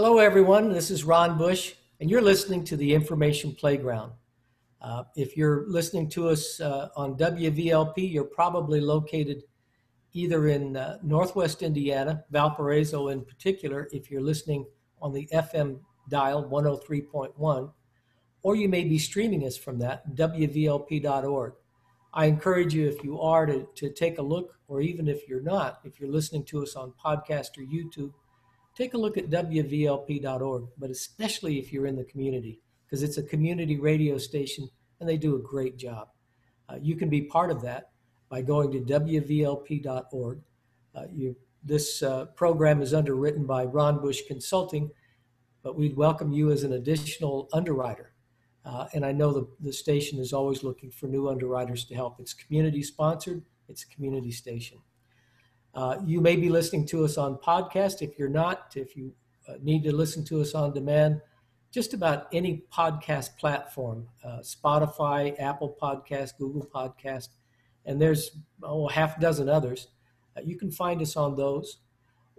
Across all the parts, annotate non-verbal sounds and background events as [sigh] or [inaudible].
Hello, everyone. This is Ron Bush, and you're listening to the Information Playground. Uh, if you're listening to us uh, on WVLP, you're probably located either in uh, Northwest Indiana, Valparaiso in particular, if you're listening on the FM dial 103.1, or you may be streaming us from that, WVLP.org. I encourage you, if you are, to, to take a look, or even if you're not, if you're listening to us on podcast or YouTube, take a look at WVLP.org, but especially if you're in the community, because it's a community radio station and they do a great job. Uh, you can be part of that by going to WVLP.org. Uh, you, this uh, program is underwritten by Ron Bush Consulting, but we'd welcome you as an additional underwriter. Uh, and I know the, the station is always looking for new underwriters to help. It's community sponsored, it's a community station. Uh, you may be listening to us on podcast. If you're not, if you uh, need to listen to us on demand, just about any podcast platform uh, Spotify, Apple Podcast, Google Podcast, and there's oh, half dozen others. Uh, you can find us on those,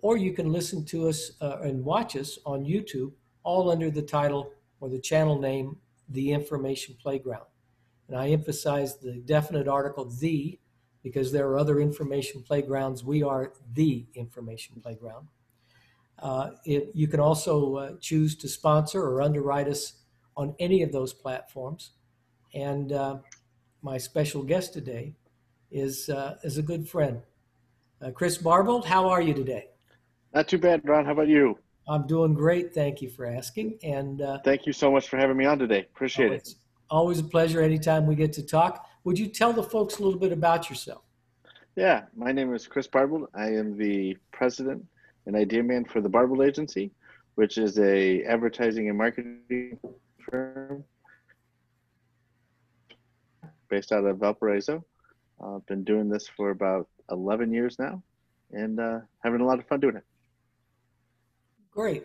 or you can listen to us uh, and watch us on YouTube, all under the title or the channel name, The Information Playground. And I emphasize the definite article, the, because there are other information playgrounds. We are the information playground. Uh, it, you can also uh, choose to sponsor or underwrite us on any of those platforms. And uh, my special guest today is, uh, is a good friend. Uh, Chris Barbauld, how are you today? Not too bad, Ron. How about you? I'm doing great. Thank you for asking. And uh, thank you so much for having me on today. Appreciate oh, it. Always a pleasure anytime we get to talk. Would you tell the folks a little bit about yourself? Yeah, my name is Chris Barbauld. I am the president and idea man for the Barbauld Agency, which is a advertising and marketing firm based out of Valparaiso. I've uh, been doing this for about 11 years now and uh, having a lot of fun doing it. Great.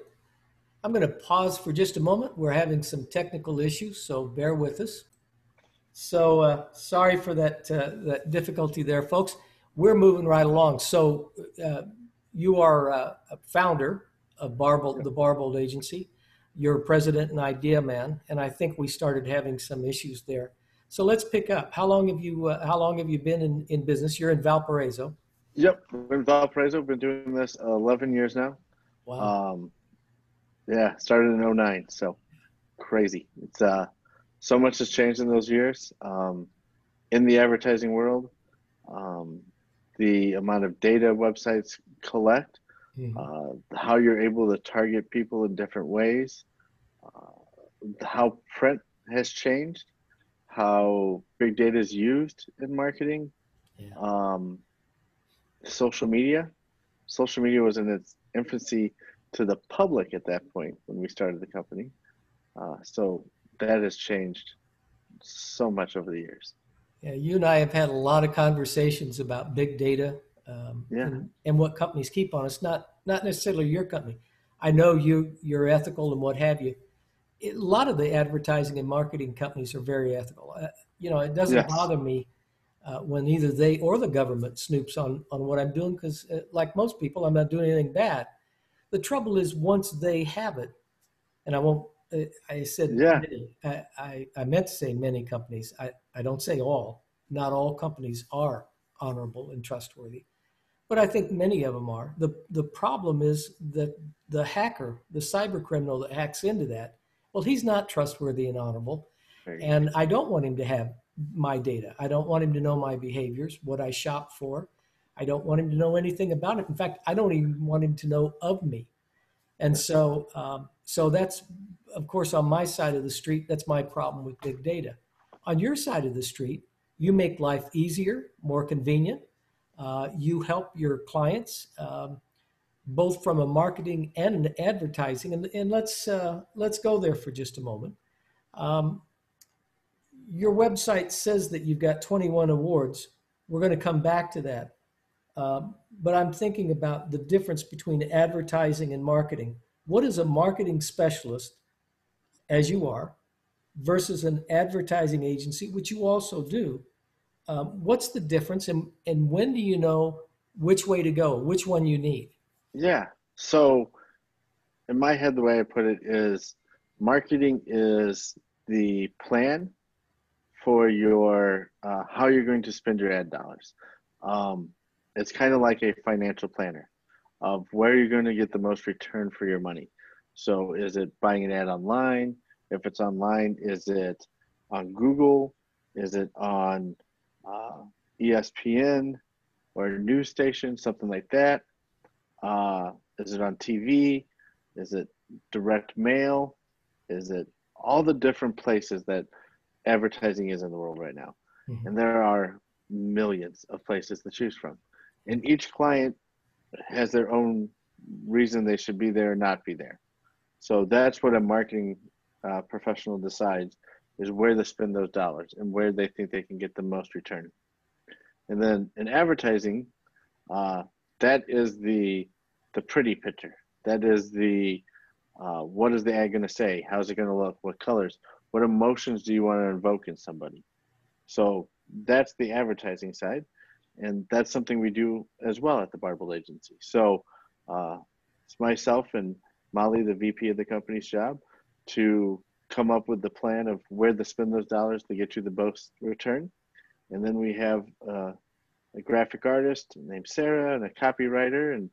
I'm going to pause for just a moment. We're having some technical issues, so bear with us. So uh, sorry for that uh, that difficulty there, folks. We're moving right along. So uh, you are uh, a founder of Barbauld, the Barbauld Agency. You're president and idea man, and I think we started having some issues there. So let's pick up. How long have you uh, How long have you been in, in business? You're in Valparaiso. Yep, we're in Valparaiso. Been doing this 11 years now. Wow. Um, yeah, started in 09, so crazy. It's uh, so much has changed in those years. Um, in the advertising world, um, the amount of data websites collect, mm-hmm. uh, how you're able to target people in different ways, uh, how print has changed, how big data is used in marketing, yeah. um, social media. Social media was in its infancy to the public at that point when we started the company. Uh, so that has changed so much over the years. Yeah, you and I have had a lot of conversations about big data um, yeah. and, and, what companies keep on us. Not not necessarily your company. I know you you're ethical and what have you. It, a lot of the advertising and marketing companies are very ethical. Uh, you know, it doesn't yes. bother me uh, when either they or the government snoops on on what I'm doing because, uh, like most people, I'm not doing anything bad. The trouble is once they have it, and I won't. I said yeah. Many, I, I, I meant to say many companies. I, I don't say all. Not all companies are honorable and trustworthy, but I think many of them are. the The problem is that the hacker, the cyber criminal that hacks into that, well, he's not trustworthy and honorable, and I don't want him to have my data. I don't want him to know my behaviors, what I shop for. I don't want him to know anything about it. In fact, I don't even want him to know of me. And so, um, so that's, of course, on my side of the street, that's my problem with big data. On your side of the street, you make life easier, more convenient. Uh, you help your clients, um, both from a marketing and an advertising. And, and let's uh, let's go there for just a moment. Um, your website says that you've got 21 awards. We're going to come back to that. Um, but I'm thinking about the difference between advertising and marketing. What is a marketing specialist, as you are, versus an advertising agency, which you also do? Um, what's the difference, and, and when do you know which way to go, which one you need? Yeah. So in my head, the way I put it is marketing is the plan for your uh, how you're going to spend your ad dollars. Um, it's kind of like a financial planner of where you're going to get the most return for your money. So, is it buying an ad online? If it's online, is it on Google? Is it on uh, ESPN or a news station, something like that? Uh, is it on TV? Is it direct mail? Is it all the different places that advertising is in the world right now? Mm-hmm. And there are millions of places to choose from. And each client has their own reason they should be there or not be there. So that's what a marketing uh, professional decides is where to spend those dollars and where they think they can get the most return. And then in advertising, uh, that is the the pretty picture. That is the uh, what is the ad going to say? How's it going to look? What colors? What emotions do you want to invoke in somebody? So that's the advertising side, and that's something we do as well at the Barbauld Agency. So uh, it's myself and Molly, the VP of the company's job, to come up with the plan of where to spend those dollars to get you the most return. And then we have uh, a graphic artist named Sarah and a copywriter and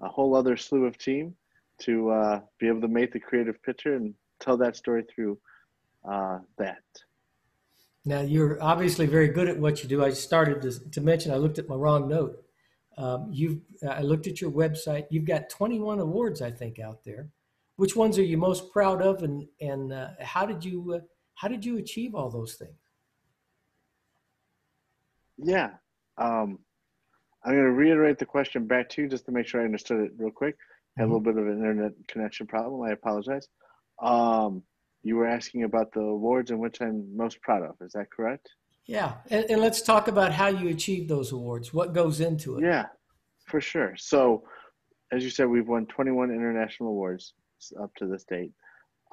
a whole other slew of team to uh, be able to make the creative picture and tell that story through uh, that. Now you're obviously very good at what you do. I started to, to mention I looked at my wrong note. Um, you've I looked at your website. You've got 21 awards, I think, out there. Which ones are you most proud of, and and uh, how did you uh, how did you achieve all those things? Yeah, um, I'm going to reiterate the question back to you just to make sure I understood it real quick. Had a mm-hmm. little bit of an internet connection problem. I apologize. Um, you were asking about the awards and which I'm most proud of. Is that correct? Yeah, and, and let's talk about how you achieve those awards. What goes into it? Yeah, for sure. So, as you said, we've won 21 international awards up to this date.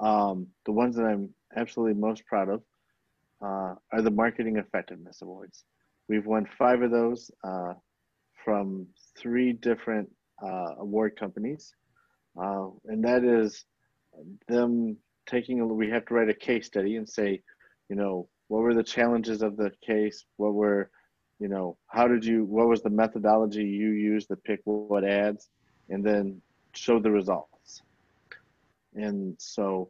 Um, the ones that I'm absolutely most proud of uh, are the Marketing Effectiveness Awards. We've won five of those uh, from three different uh, award companies, uh, and that is them taking a. We have to write a case study and say, you know, what were the challenges of the case? What were, you know, how did you? What was the methodology you used to pick what ads, and then show the results. And so,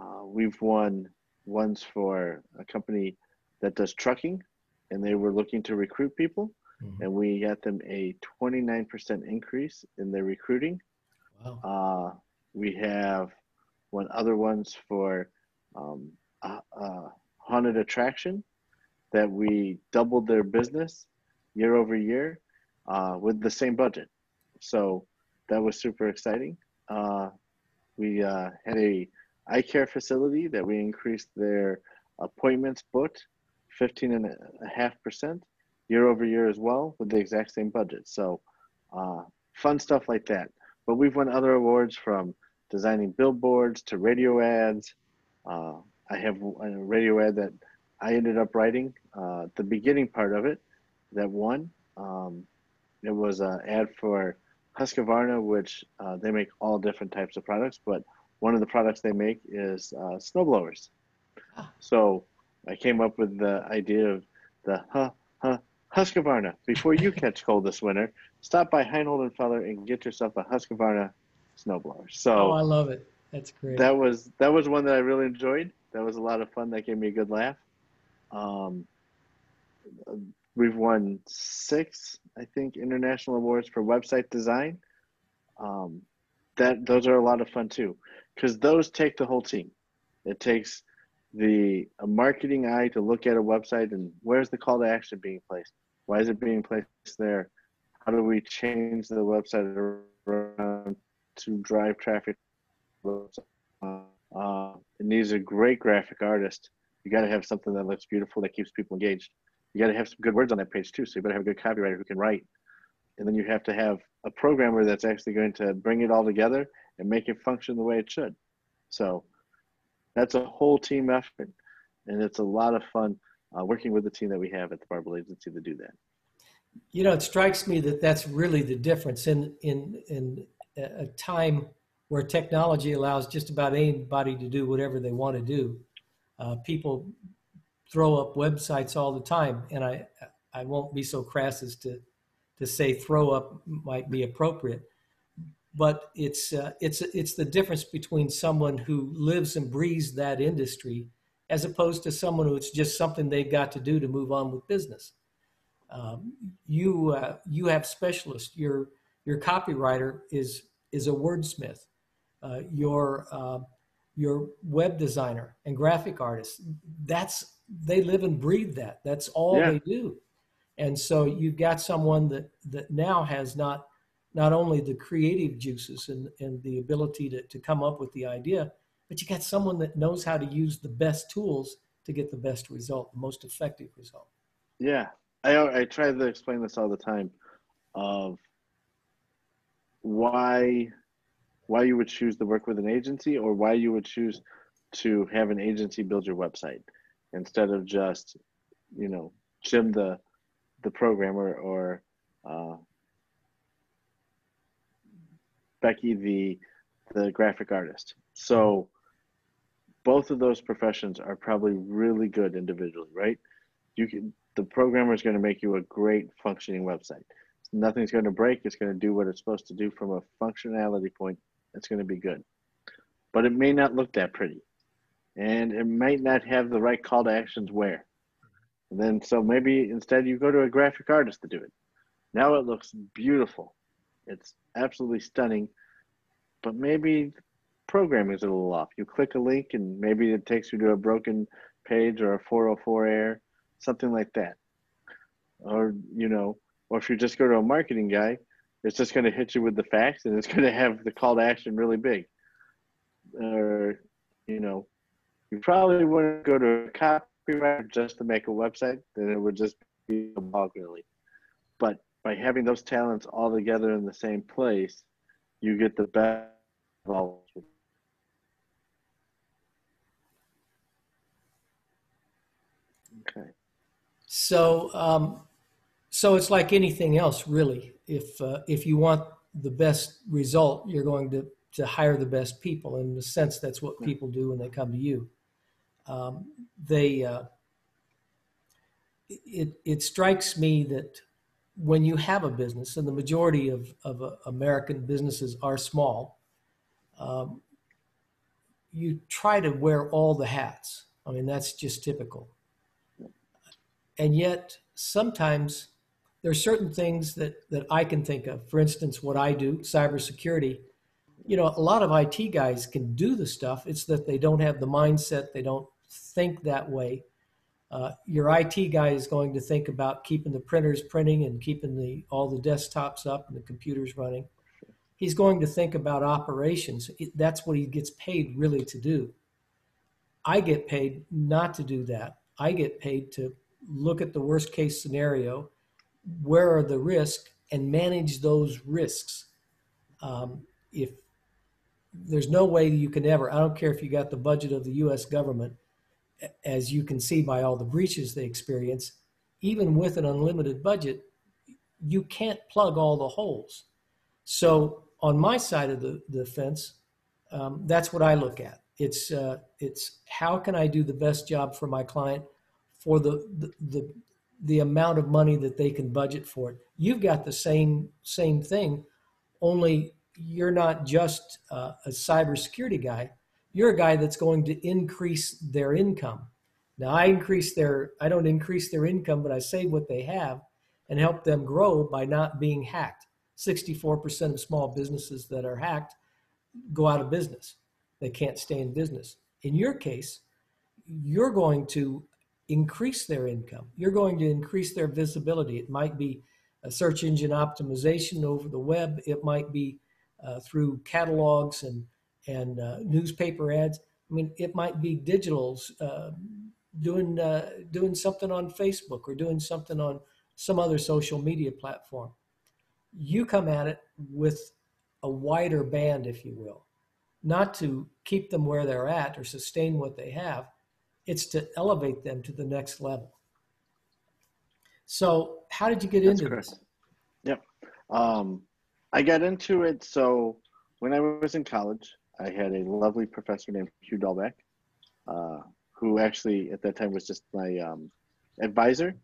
uh, we've won ones for a company that does trucking, and they were looking to recruit people mm-hmm. and we got them a 29% increase in their recruiting. Wow. Uh, we have one other ones for um, a, a haunted attraction that we doubled their business year over year uh, with the same budget. So that was super exciting. Uh, we uh, had a eye care facility that we increased their appointments booked 15 and a half percent year over year as well with the exact same budget. So uh, fun stuff like that. But we've won other awards from designing billboards to radio ads. Uh, I have a radio ad that I ended up writing uh, the beginning part of it that won. Um, it was an ad for Husqvarna, which uh, they make all different types of products, but one of the products they make is uh, snowblowers. Ah. So I came up with the idea of the huh, huh, Husqvarna, before you [laughs] catch cold this winter, stop by Heinold and Feller and get yourself a Husqvarna snowblower. So Oh, I love it. That's great. That was that was one that I really enjoyed. That was a lot of fun. That gave me a good laugh. Um, we've won six, I think, international awards for website design. Um, that those are a lot of fun too, because those take the whole team. It takes the a marketing eye to look at a website and where's the call to action being placed? Why is it being placed there? How do we change the website around to drive traffic? Uh, it needs a great graphic artist. You got to have something that looks beautiful that keeps people engaged. You got to have some good words on that page too. So you better have a good copywriter who can write. And then you have to have a programmer that's actually going to bring it all together and make it function the way it should. So that's a whole team effort, and it's a lot of fun uh, working with the team that we have at the Barbauld Agency to do that. You know, it strikes me that that's really the difference in in in a time where technology allows just about anybody to do whatever they want to do. Uh, people throw up websites all the time, and I I won't be so crass as to to say throw up might be appropriate, but it's uh, it's it's the difference between someone who lives and breathes that industry as opposed to someone who it's just something they've got to do to move on with business. Um, you uh, you have specialists. Your your copywriter is is a wordsmith. Uh, your uh, your web designer and graphic artist. That's they live and breathe that. That's all yeah. they do. And so you've got someone that that now has not not only the creative juices and, and the ability to, to come up with the idea, but you got someone that knows how to use the best tools to get the best result, the most effective result. Yeah, I I try to explain this all the time, of why why you would choose to work with an agency or why you would choose to have an agency build your website instead of just you know Jim the the programmer or uh, Becky the the graphic artist. So both of those professions are probably really good individually, right? You can the programmer is going to make you a great functioning website. Nothing's going to break. It's going to do what it's supposed to do from a functionality point. It's going to be good, but it may not look that pretty, and it might not have the right call to actions where. And then so maybe instead you go to a graphic artist to do it. Now it looks beautiful. It's absolutely stunning, but maybe programming is a little off. You click a link and maybe it takes you to a broken page or a 404 error, something like that. Or, you know, or if you just go to a marketing guy, it's just going to hit you with the facts and it's [laughs] going to have the call to action really big. Or, you know, you probably wouldn't go to a copywriter just to make a website, then it would just be a bog really. But by having those talents all together in the same place, you get the best of all. Okay. So, um, so it's like anything else, really. If uh, if you want the best result, you're going to to hire the best people. In a sense, that's what people do when they come to you. Um, they uh, it it strikes me that when you have a business, and the majority of of uh, American businesses are small, um, you try to wear all the hats. I mean, that's just typical. And yet, sometimes there are certain things that that I can think of. For instance, what I do, cybersecurity. You know, a lot of IT guys can do the stuff. It's that they don't have the mindset. They don't think that way. Uh, your IT guy is going to think about keeping the printers printing and keeping the all the desktops up and the computers running. He's going to think about operations. It, that's what he gets paid really to do. I get paid not to do that. I get paid to look at the worst case scenario, where are the risks, and manage those risks. Um, if there's no way you can ever, I don't care if you got the budget of the US government, as you can see by all the breaches they experience, even with an unlimited budget, you can't plug all the holes. So on my side of the, the fence, um, that's what I look at. It's uh, it's how can I do the best job for my client for the, the the the amount of money that they can budget for it. You've got the same same thing, only you're not just uh, a cybersecurity guy you're a guy that's going to increase their income. Now I increase their I don't increase their income, but I save what they have and help them grow by not being hacked. 64% of small businesses that are hacked go out of business. They can't stay in business. In your case, you're going to increase their income. You're going to increase their visibility. It might be a search engine optimization over the web. It might be uh, through catalogs and and uh, newspaper ads. I mean, it might be digitals uh, doing doing something on Facebook or doing something on some other social media platform. You come at it with a wider band, if you will, not to keep them where they're at or sustain what they have. It's to elevate them to the next level. So, how did you get That's into this? Yep, um, I got into it so when I was was in college, I had a lovely professor named Hugh Dahlbeck, uh, who actually at that time was just my um, advisor.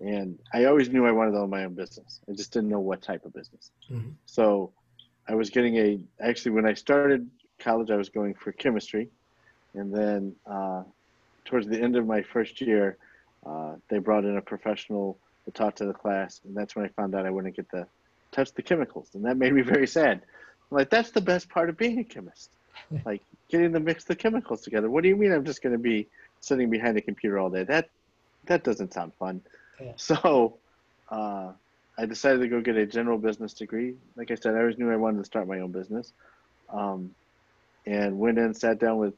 And I always knew I wanted to own my own business. I just didn't know what type of business. Mm-hmm. So I was getting a, actually, when I started college, I was going for chemistry. And then uh, towards the end of my first year, uh, they brought in a professional to talk to the class. And that's when I found out I wouldn't get to touch the chemicals. And that made me [laughs] very sad. I'm like, that's the best part of being a chemist. [laughs] like getting to mix the chemicals together. What do you mean I'm just going to be sitting behind a computer all day? That that doesn't sound fun. Yeah. So uh, I decided to go get a general business degree. Like I said, I always knew I wanted to start my own business. Um, and went in, sat down with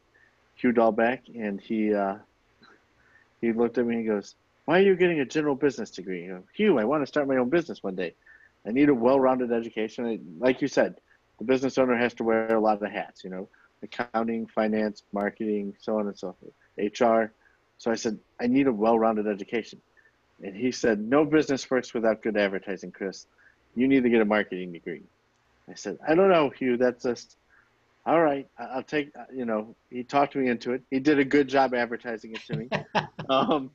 Hugh Dahlbeck, and he uh, he looked at me and goes, "Why are you getting a general business degree?" Hugh, I want to start my own business one day. I need a well-rounded education. I, like you said, the business owner has to wear a lot of hats. You know, accounting, finance, marketing, so on and so forth, HR. So I said, I need a well-rounded education. And he said, No business works without good advertising, Chris. You need to get a marketing degree. I said, I don't know, Hugh. That's just all right, I'll take. Uh, you know, he talked me into it. He did a good job advertising it to me. [laughs] um,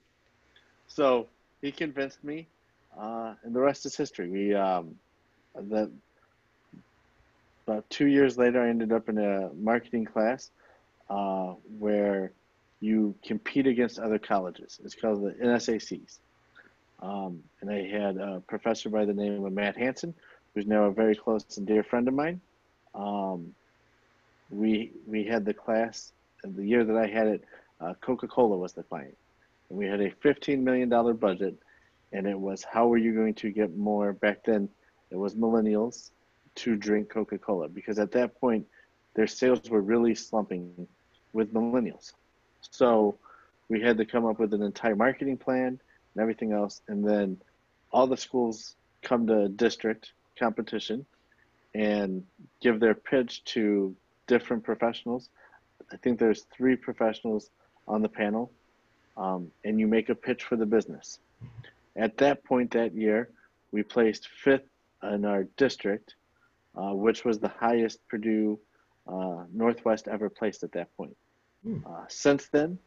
so he convinced me, uh, and the rest is history. We um, the about two years later, I ended up in a marketing class uh, where you compete against other colleges. It's called the NSACs. Um, and I had a professor by the name of Matt Hanson, who's now a very close and dear friend of mine. Um, we we had the class the year that I had it. Uh, Coca-Cola was the client, and we had a fifteen million dollar budget, and it was how are you going to get more back then? It was millennials to drink Coca-Cola because at that point their sales were really slumping with millennials. So we had to come up with an entire marketing plan and everything else, and then all the schools come to district competition and give their pitch to different professionals. I think there's three professionals on the panel, um, and you make a pitch for the business. At that point that year, we placed fifth in our district, uh, which was the highest Purdue uh, Northwest ever placed at that point. Hmm. Uh, since then,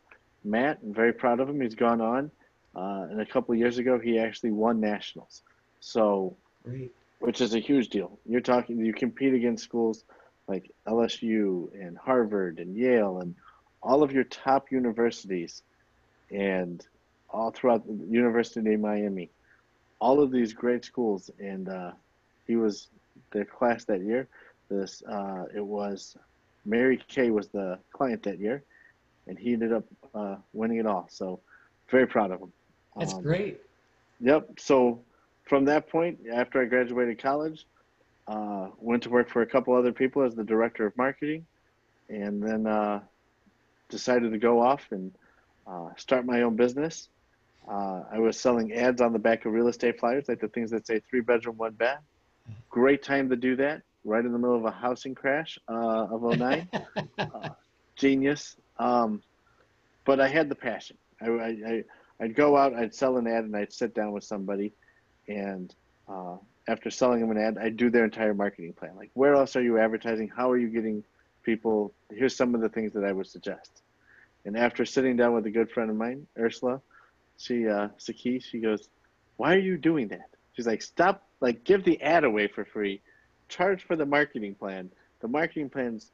Matt, I'm very proud of him. He's gone on, uh, and a couple years ago, he actually won nationals. So, Great. which is a huge deal. You're talking, you compete against schools like LSU and Harvard and Yale and all of your top universities and all throughout the University of Miami, all of these great schools. And uh, he was the class that year. This uh, it was Mary Kay was the client that year, and he ended up uh, winning it all. So very proud of him. That's um, great. Yep. So from that point, after I graduated college, uh, went to work for a couple other people as the director of marketing, and then uh, decided to go off and uh, start my own business. Uh, I was selling ads on the back of real estate flyers, like the things that say three bedroom, one bath. Great time to do that, right in the middle of a housing crash uh, of 09. [laughs] Uh, genius. Um, but I had the passion. I, I, I'd go out, I'd sell an ad, and I'd sit down with somebody and after selling them an ad, I do their entire marketing plan. Like, where else are you advertising? How are you getting people? Here's some of the things that I would suggest. And after sitting down with a good friend of mine, Ursula, she, uh, Saki, she goes, why are you doing that? She's like, stop, like, give the ad away for free, charge for the marketing plan. The marketing plan's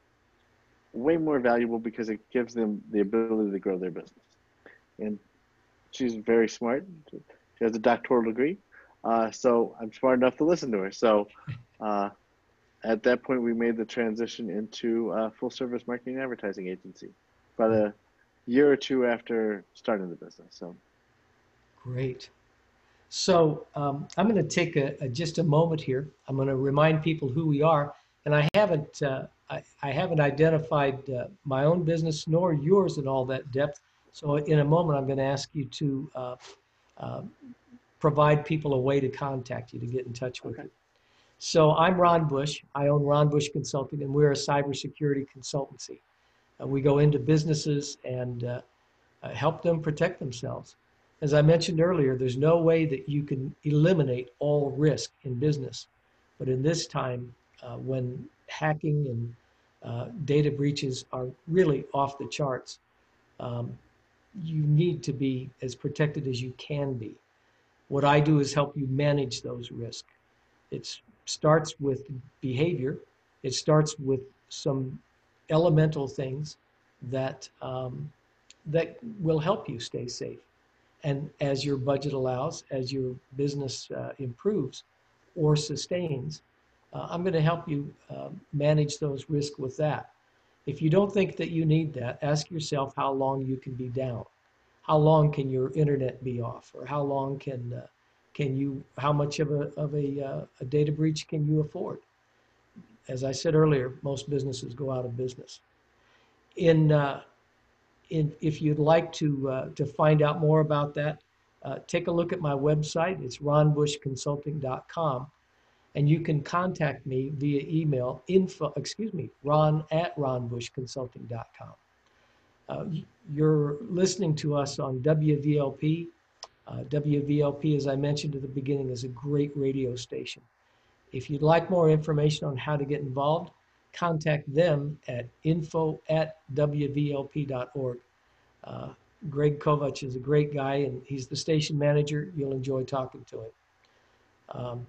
way more valuable because it gives them the ability to grow their business. And she's very smart. She has a doctoral degree. Uh, so I'm smart enough to listen to her. So uh, at that point, we made the transition into a full service marketing and advertising agency about a year or two after starting the business. So great. So um, I'm going to take a, a, just a moment here. I'm going to remind people who we are, and I haven't uh, I, I, haven't identified uh, my own business nor yours in all that depth. So in a moment, I'm going to ask you to uh, uh, provide people a way to contact you to get in touch with okay. you. So I'm Ron Bush. I own Ron Bush Consulting, and we're a cybersecurity consultancy. Uh, we go into businesses and uh, uh, help them protect themselves. As I mentioned earlier, there's no way that you can eliminate all risk in business. But in this time, uh, when hacking and uh, data breaches are really off the charts. Um, you need to be as protected as you can be. What I do is help you manage those risks. It starts with behavior. It starts with some elemental things that um, that will help you stay safe. And as your budget allows, as your business uh, improves or sustains, uh, I'm going to help you uh, manage those risks with that. If you don't think that you need that, ask yourself how long you can be down. How long can your internet be off, or how long can uh, can you? How much of a of a, uh, a data breach can you afford? As I said earlier, most businesses go out of business. In uh, in, if you'd like to, uh, to find out more about that, uh, take a look at my website. It's ronbushconsulting.com. And you can contact me via email, info, excuse me, ron at ronbushconsulting.com. Uh, you're listening to us on WVLP. Uh, WVLP, as I mentioned at the beginning, is a great radio station. If you'd like more information on how to get involved, contact them at info at wvlp.org. Uh, Greg Kovach is a great guy, and he's the station manager. You'll enjoy talking to him. Um,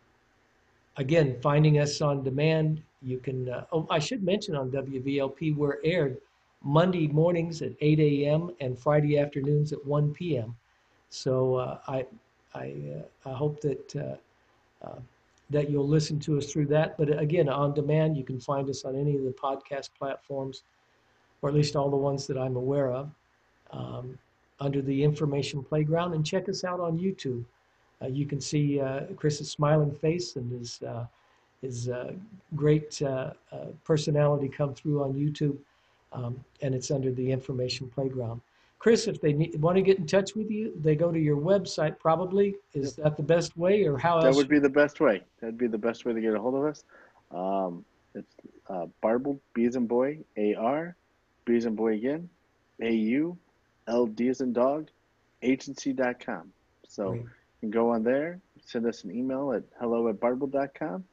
again, finding us on demand, you can, uh, oh, I should mention on WVLP, we're aired Monday mornings at 8 a.m. and Friday afternoons at 1 p.m. So uh, I, I, uh, I hope that uh, uh, that you'll listen to us through that. But again, on demand, you can find us on any of the podcast platforms, or at least all the ones that I'm aware of, um, under the Information Playground. And check us out on YouTube. Uh, you can see uh, Chris's smiling face and his, uh, his great personality come through on YouTube. Um, and it's under the Information Playground. Chris, if they need, want to get in touch with you, they go to your website probably. Is that the best way or how That else? would be the best way. That'd be the best way to get a hold of us. Um, it's uh, Barbauld, B as in boy, A-R, as and boy again, A-U, L-D as in dog, agency.com. So Great. you can go on there, send us an email at hello at barbauld.com,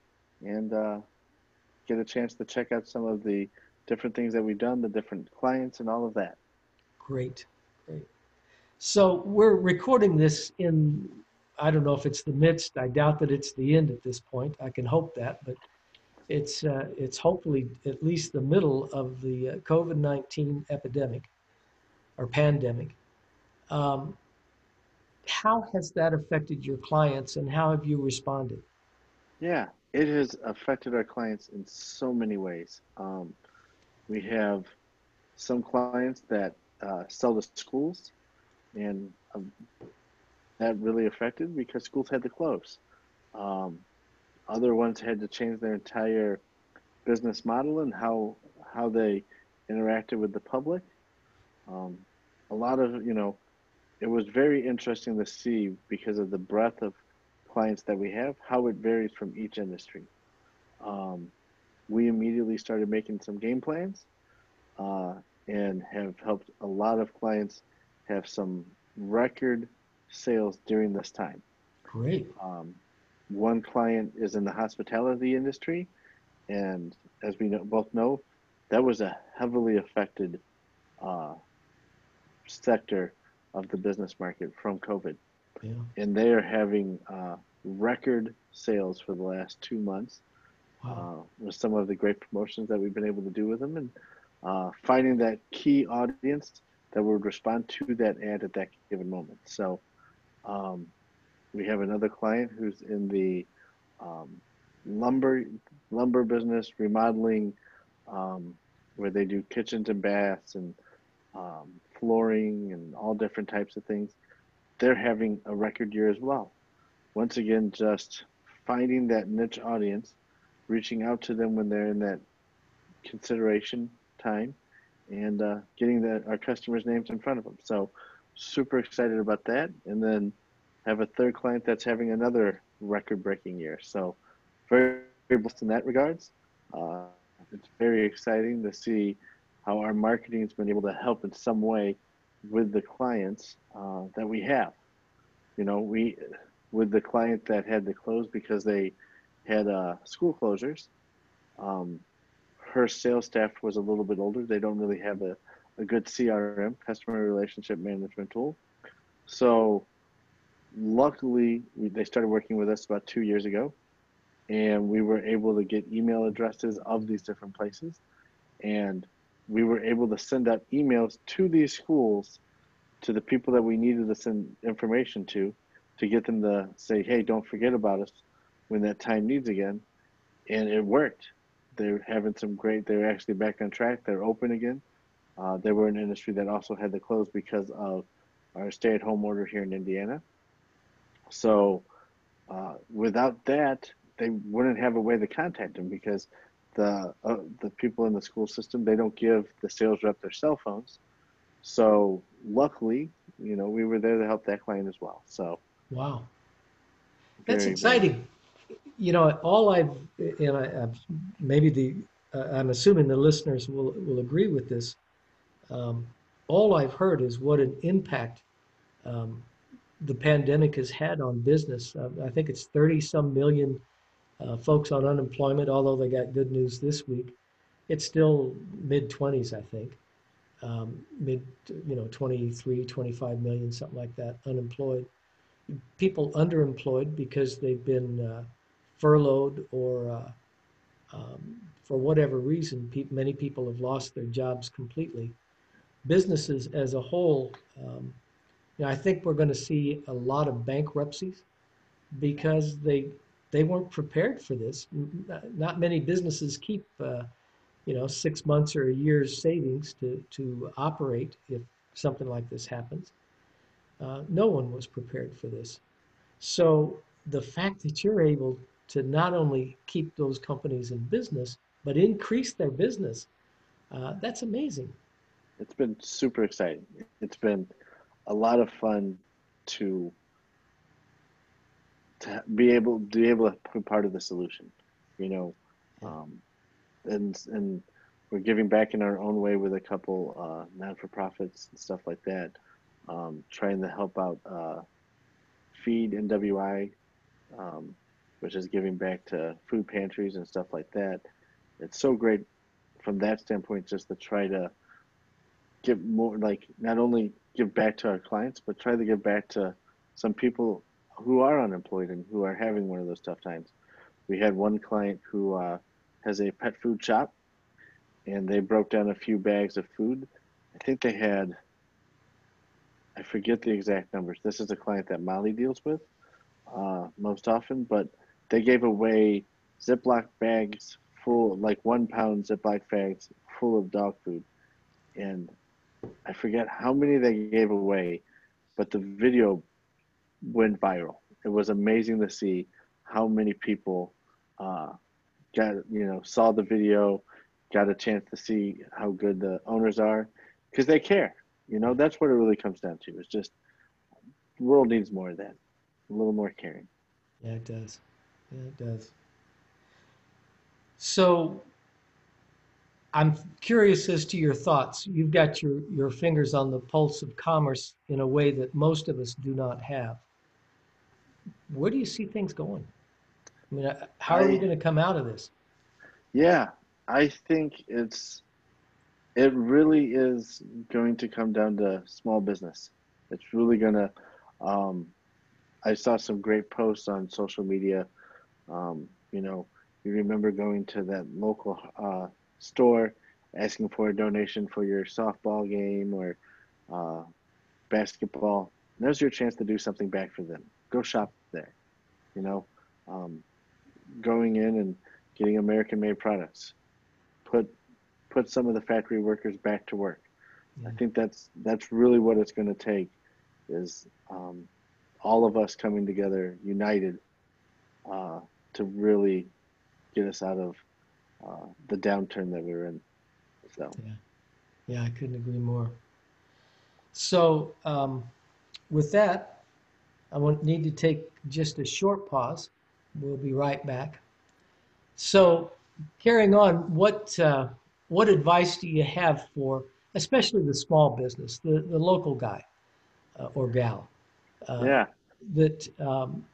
and uh, get a chance to check out some of the different things that we've done, the different clients, and all of that. Great, great. So we're recording this in, I don't know if it's the midst, I doubt that it's the end at this point. I can hope that, but it's, uh, it's hopefully at least the middle of the uh, COVID-19 epidemic or pandemic. Um, how has that affected your clients and how have you responded? Yeah, it has affected our clients in so many ways. Um, we have some clients that uh, sell to schools, and um, that really affected because schools had to close. Um, other ones had to change their entire business model and how how they interacted with the public. Um, a lot of you know, it was very interesting to see because of the breadth of clients that we have, how it varies from each industry. Um, we immediately started making some game plans uh, and have helped a lot of clients have some record sales during this time. Great. Um, one client is in the hospitality industry, and as we know, both know, that was a heavily affected uh, sector of the business market from COVID. Yeah. And they are having uh, record sales for the last two months Wow. uh, with some of the great promotions that we've been able to do with them and uh, finding that key audience that would respond to that ad at that given moment. So um, we have another client who's in the um, lumber lumber business remodeling um, where they do kitchens and baths and um, flooring and all different types of things. They're having a record year as well. Once again, just finding that niche audience, reaching out to them when they're in that consideration time, and uh, getting the, our customers' names in front of them. So, super excited about that. And then have a third client that's having another record-breaking year. So, very, very blessed in that regards. Uh, it's very exciting to see how our marketing has been able to help in some way with the clients uh, that we have. You know, we with the client that had to close because they had uh, school closures. Um, her sales staff was a little bit older. They don't really have a, a good CRM, customer relationship management tool. So luckily, we, they started working with us about two years ago, and we were able to get email addresses of these different places, and we were able to send out emails to these schools, to the people that we needed to send information to, to get them to say, "Hey, don't forget about us when that time needs again," and it worked. They're having some great. They're actually back on track. They're open again. Uh, they were an industry that also had to close because of our stay-at-home order here in Indiana. So uh, without that, they wouldn't have a way to contact them because the uh, the people in the school system they don't give the sales rep their cell phones. So luckily, you know, we were there to help that client as well. So wow, that's exciting. You know, all I've and I, I've, maybe the uh, I'm assuming the listeners will will agree with this. Um, all I've heard is what an impact um, the pandemic has had on business. Uh, I think it's 30 some million uh, folks on unemployment, although they got good news this week. It's still mid 20s, I think. Um, mid, you know, 23, 25 million, something like that, unemployed. People underemployed because they've been uh, furloughed or uh, um, for whatever reason, pe- many people have lost their jobs completely. Businesses as a whole, um, you know, I think we're going to see a lot of bankruptcies because they they weren't prepared for this. Not many businesses keep, uh, you know, six months or a year's savings to to operate if something like this happens. Uh, no one was prepared for this. So the fact that you're able to not only keep those companies in business but increase their business, uh, that's amazing. It's been super exciting. It's been a lot of fun to to be able to be able to be part of the solution, you know, um, and and we're giving back in our own way with a couple uh, non-for-profits and stuff like that, um, trying to help out uh, Feed NWI, um, which is giving back to food pantries and stuff like that. It's so great from that standpoint, just to try to give more, like not only give back to our clients, but try to give back to some people who are unemployed and who are having one of those tough times. We had one client who uh, has a pet food shop, and they broke down a few bags of food. I think they had, I forget the exact numbers. This is a client that Molly deals with uh, most often, but they gave away Ziploc bags full, like one pound Ziploc bags full of dog food. And I forget how many they gave away, but the video went viral. It was amazing to see how many people uh, got you know saw the video, got a chance to see how good the owners are, because they care. You know that's what it really comes down to. It's just the world needs more of that, a little more caring. Yeah, it does. Yeah, it does. So I'm curious as to your thoughts. You've got your, your fingers on the pulse of commerce in a way that most of us do not have. Where do you see things going? I mean, uh, how are I, we going to come out of this? Yeah, I think it's it really is going to come down to small business. It's really going to. Um, I saw some great posts on social media. Um, you know, you remember going to that local uh, store asking for a donation for your softball game or uh, basketball, there's your chance to do something back for them. Go shop there. You know, um, going in and getting American-made products. Put put some of the factory workers back to work. I think that's that's really what it's going to take, is um, all of us coming together, united, uh, to really get us out of uh, the downturn that we were in. So. Yeah. yeah, I couldn't agree more. So, um, with that, I want need to take just a short pause. We'll be right back. So, carrying on, what uh, what advice do you have for, especially the small business, the the local guy uh, or gal? Uh, yeah. That um,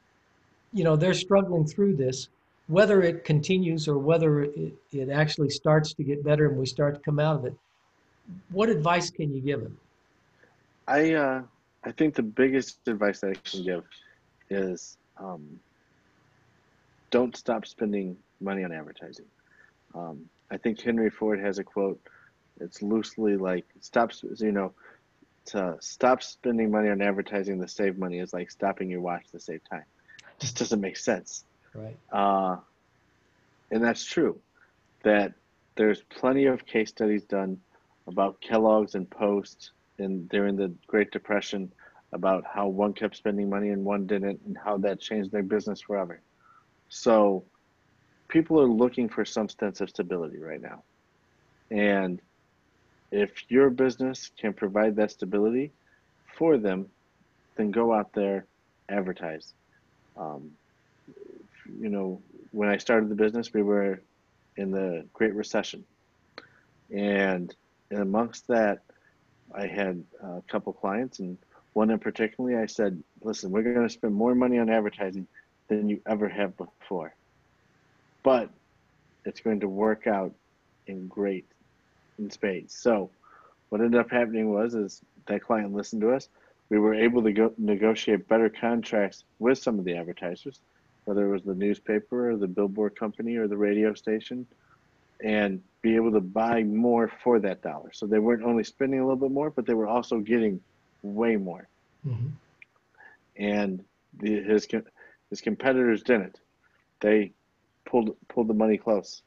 you know they're struggling through this whether it continues or whether it, it actually starts to get better and we start to come out of it, what advice can you give them? I uh, I think the biggest advice that I can give is um, don't stop spending money on advertising. Um, I think Henry Ford has a quote. It's loosely like stop. You know, to stop spending money on advertising to save money is like stopping your watch to save time. Just doesn't make sense. Right. Uh, and that's true. That there's plenty of case studies done about Kellogg's and Post and during the Great Depression about how one kept spending money and one didn't and how that changed their business forever. So people are looking for some sense of stability right now. And if your business can provide that stability for them, then go out there, advertise. Um, you know, when I started the business, we were in the Great Recession. And amongst that, I had a couple clients, and one in particularly, I said, listen, we're going to spend more money on advertising than you ever have before. But it's going to work out in great in spades. So what ended up happening was is that client listened to us. We were able to go negotiate better contracts with some of the advertisers, whether it was the newspaper or the billboard company or the radio station, and be able to buy more for that dollar. So they weren't only spending a little bit more, but they were also getting way more. Mm-hmm. And the, his his competitors didn't. They pulled pulled the money close.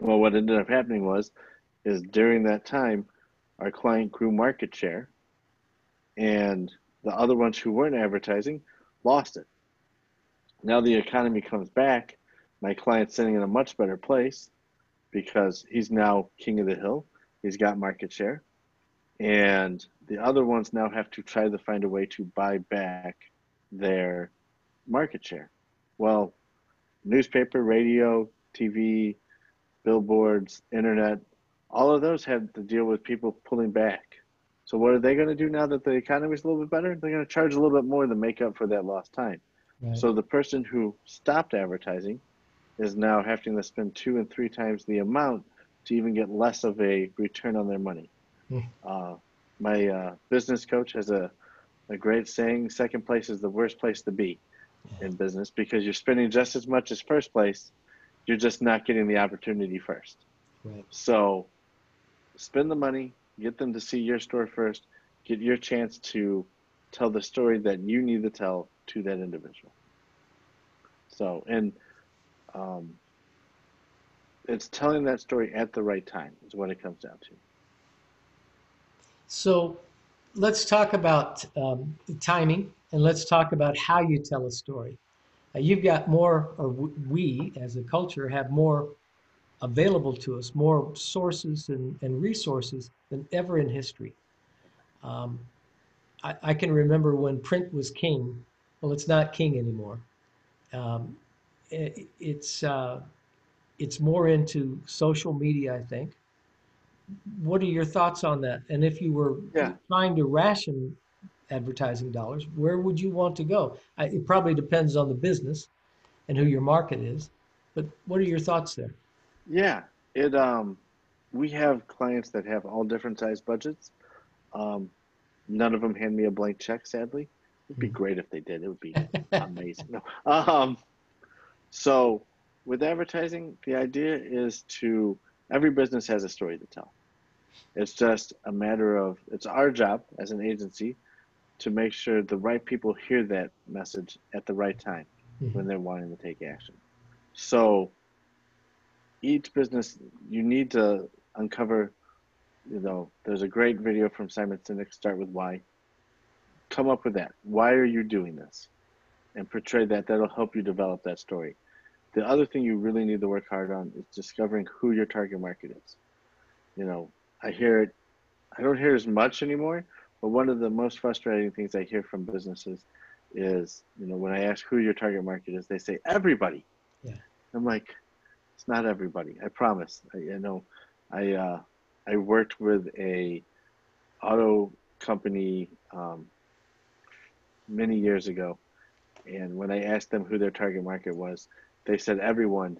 Well, what ended up happening was, is during that time, our client grew market share, and the other ones who weren't advertising lost it. Now the economy comes back, my client's sitting in a much better place because he's now king of the hill. He's got market share, and the other ones now have to try to find a way to buy back their market share. Well, newspaper, radio, TV, billboards, internet, all of those have to deal with people pulling back. So what are they going to do now that the economy is a little bit better? They're going to charge a little bit more to make up for that lost time. Right. So the person who stopped advertising is now having to spend two and three times the amount to even get less of a return on their money. Mm. Uh, my uh, business coach has a, a great saying second place is the worst place to be in business because you're spending just as much as first place, you're just not getting the opportunity first. Right. So spend the money, get them to see your store first, get your chance to tell the story that you need to tell to that individual. So, and um, it's telling that story at the right time is what it comes down to. So let's talk about um, timing and let's talk about how you tell a story. Uh, you've got more, or we as a culture have more available to us, more sources and, and resources than ever in history. Um, I, I, can remember when print was king. Well, it's not king anymore. Um, it, it's uh, it's more into social media, I think. What are your thoughts on that? And if you were yeah. trying to ration advertising dollars, where would you want to go? I, it probably depends on the business and who your market is. But what are your thoughts there? Yeah, it. Um, we have clients that have all different size budgets. Um, none of them hand me a blank check. Sadly, it'd be hmm. great if they did. It would be [laughs] amazing. No. Um, so with advertising, the idea is to every business has a story to tell. It's just a matter of it's our job as an agency to make sure the right people hear that message at the right time mm-hmm. when they're wanting to take action. So each business you need to uncover you know there's a great video from simon sinek start with why. Come up with that. Why are you doing this? And portray that. That'll help you develop that story. The other thing you really need to work hard on is discovering who your target market is. You know i hear it i don't hear as much anymore but one of the most frustrating things i hear from businesses is you know when i ask who your target market is they say everybody. Yeah. i'm like it's not everybody. I promise. I, know, I uh, I worked with a auto company um, many years ago, and when I asked them who their target market was, they said everyone.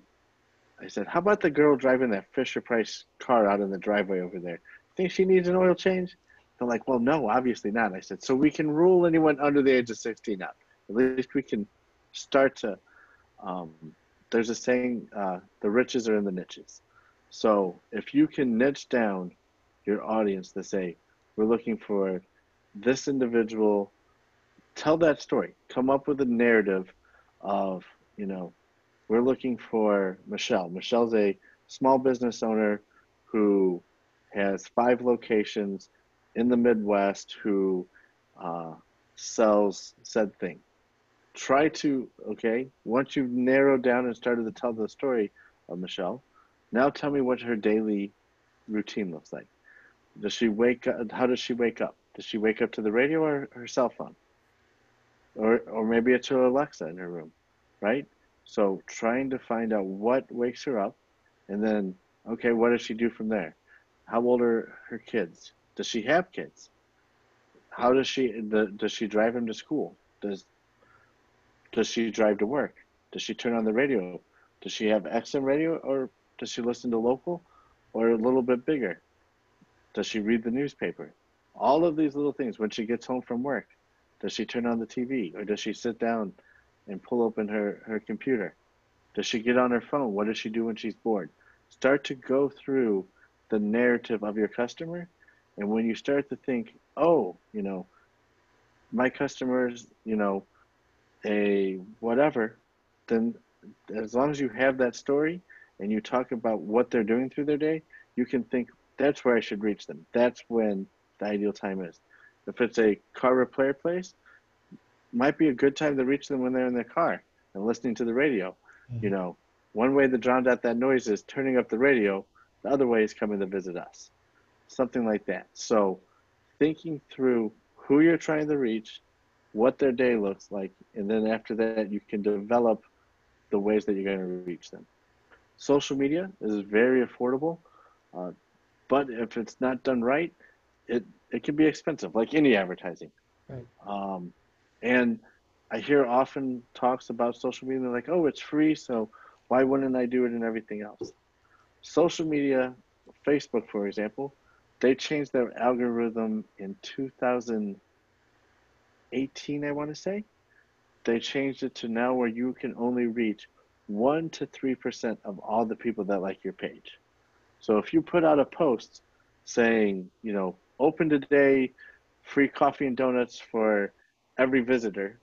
I said, how about the girl driving that Fisher Price car out in the driveway over there? Think she needs an oil change? They're like, well, no, obviously not. I said, so we can rule anyone under the age of 16 out. At least we can start to. Um, there's a saying, uh, the riches are in the niches. So if you can niche down your audience to say, we're looking for this individual, tell that story. Come up with a narrative of, you know, we're looking for Michelle. Michelle's a small business owner who has five locations in the Midwest who uh, sells said thing. Try to, okay, once you've narrowed down and started to tell the story of Michelle, now tell me what her daily routine looks like. Does she wake up? How does she wake up? Does she wake up to the radio or her cell phone? Or, or maybe it's her Alexa in her room, right? So trying to find out what wakes her up and then, okay, what does she do from there? How old are her kids? Does she have kids? How does she, the, does she drive them to school? Does, does she drive to work? Does she turn on the radio? Does she have XM radio or does she listen to local or a little bit bigger? Does she read the newspaper? All of these little things when she gets home from work. Does she turn on the TV or does she sit down and pull open her, her computer? Does she get on her phone? What does she do when she's bored? Start to go through the narrative of your customer. And when you start to think, oh, you know, my customers, you know, a whatever, then as long as you have that story and you talk about what they're doing through their day, you can think that's where I should reach them. That's when the ideal time is. If it's a car repair place, might be a good time to reach them when they're in their car and listening to the radio. Mm-hmm. You know, one way to drown out that noise is turning up the radio. The other way is coming to visit us. Something like that. So thinking through who you're trying to reach, what their day looks like, and then after that you can develop the ways that you're going to reach them. Social media is very affordable, uh, but if it's not done right, it, it can be expensive, like any advertising. Right. Um, and I hear often talks about social media, they're like, oh, it's free, so why wouldn't I do it and everything else? Social media, Facebook, for example, they changed their algorithm in 2018, I want to say. They changed it to now where you can only reach 1 to 3% of all the people that like your page. So if you put out a post saying, you know, open today, free coffee and donuts for every visitor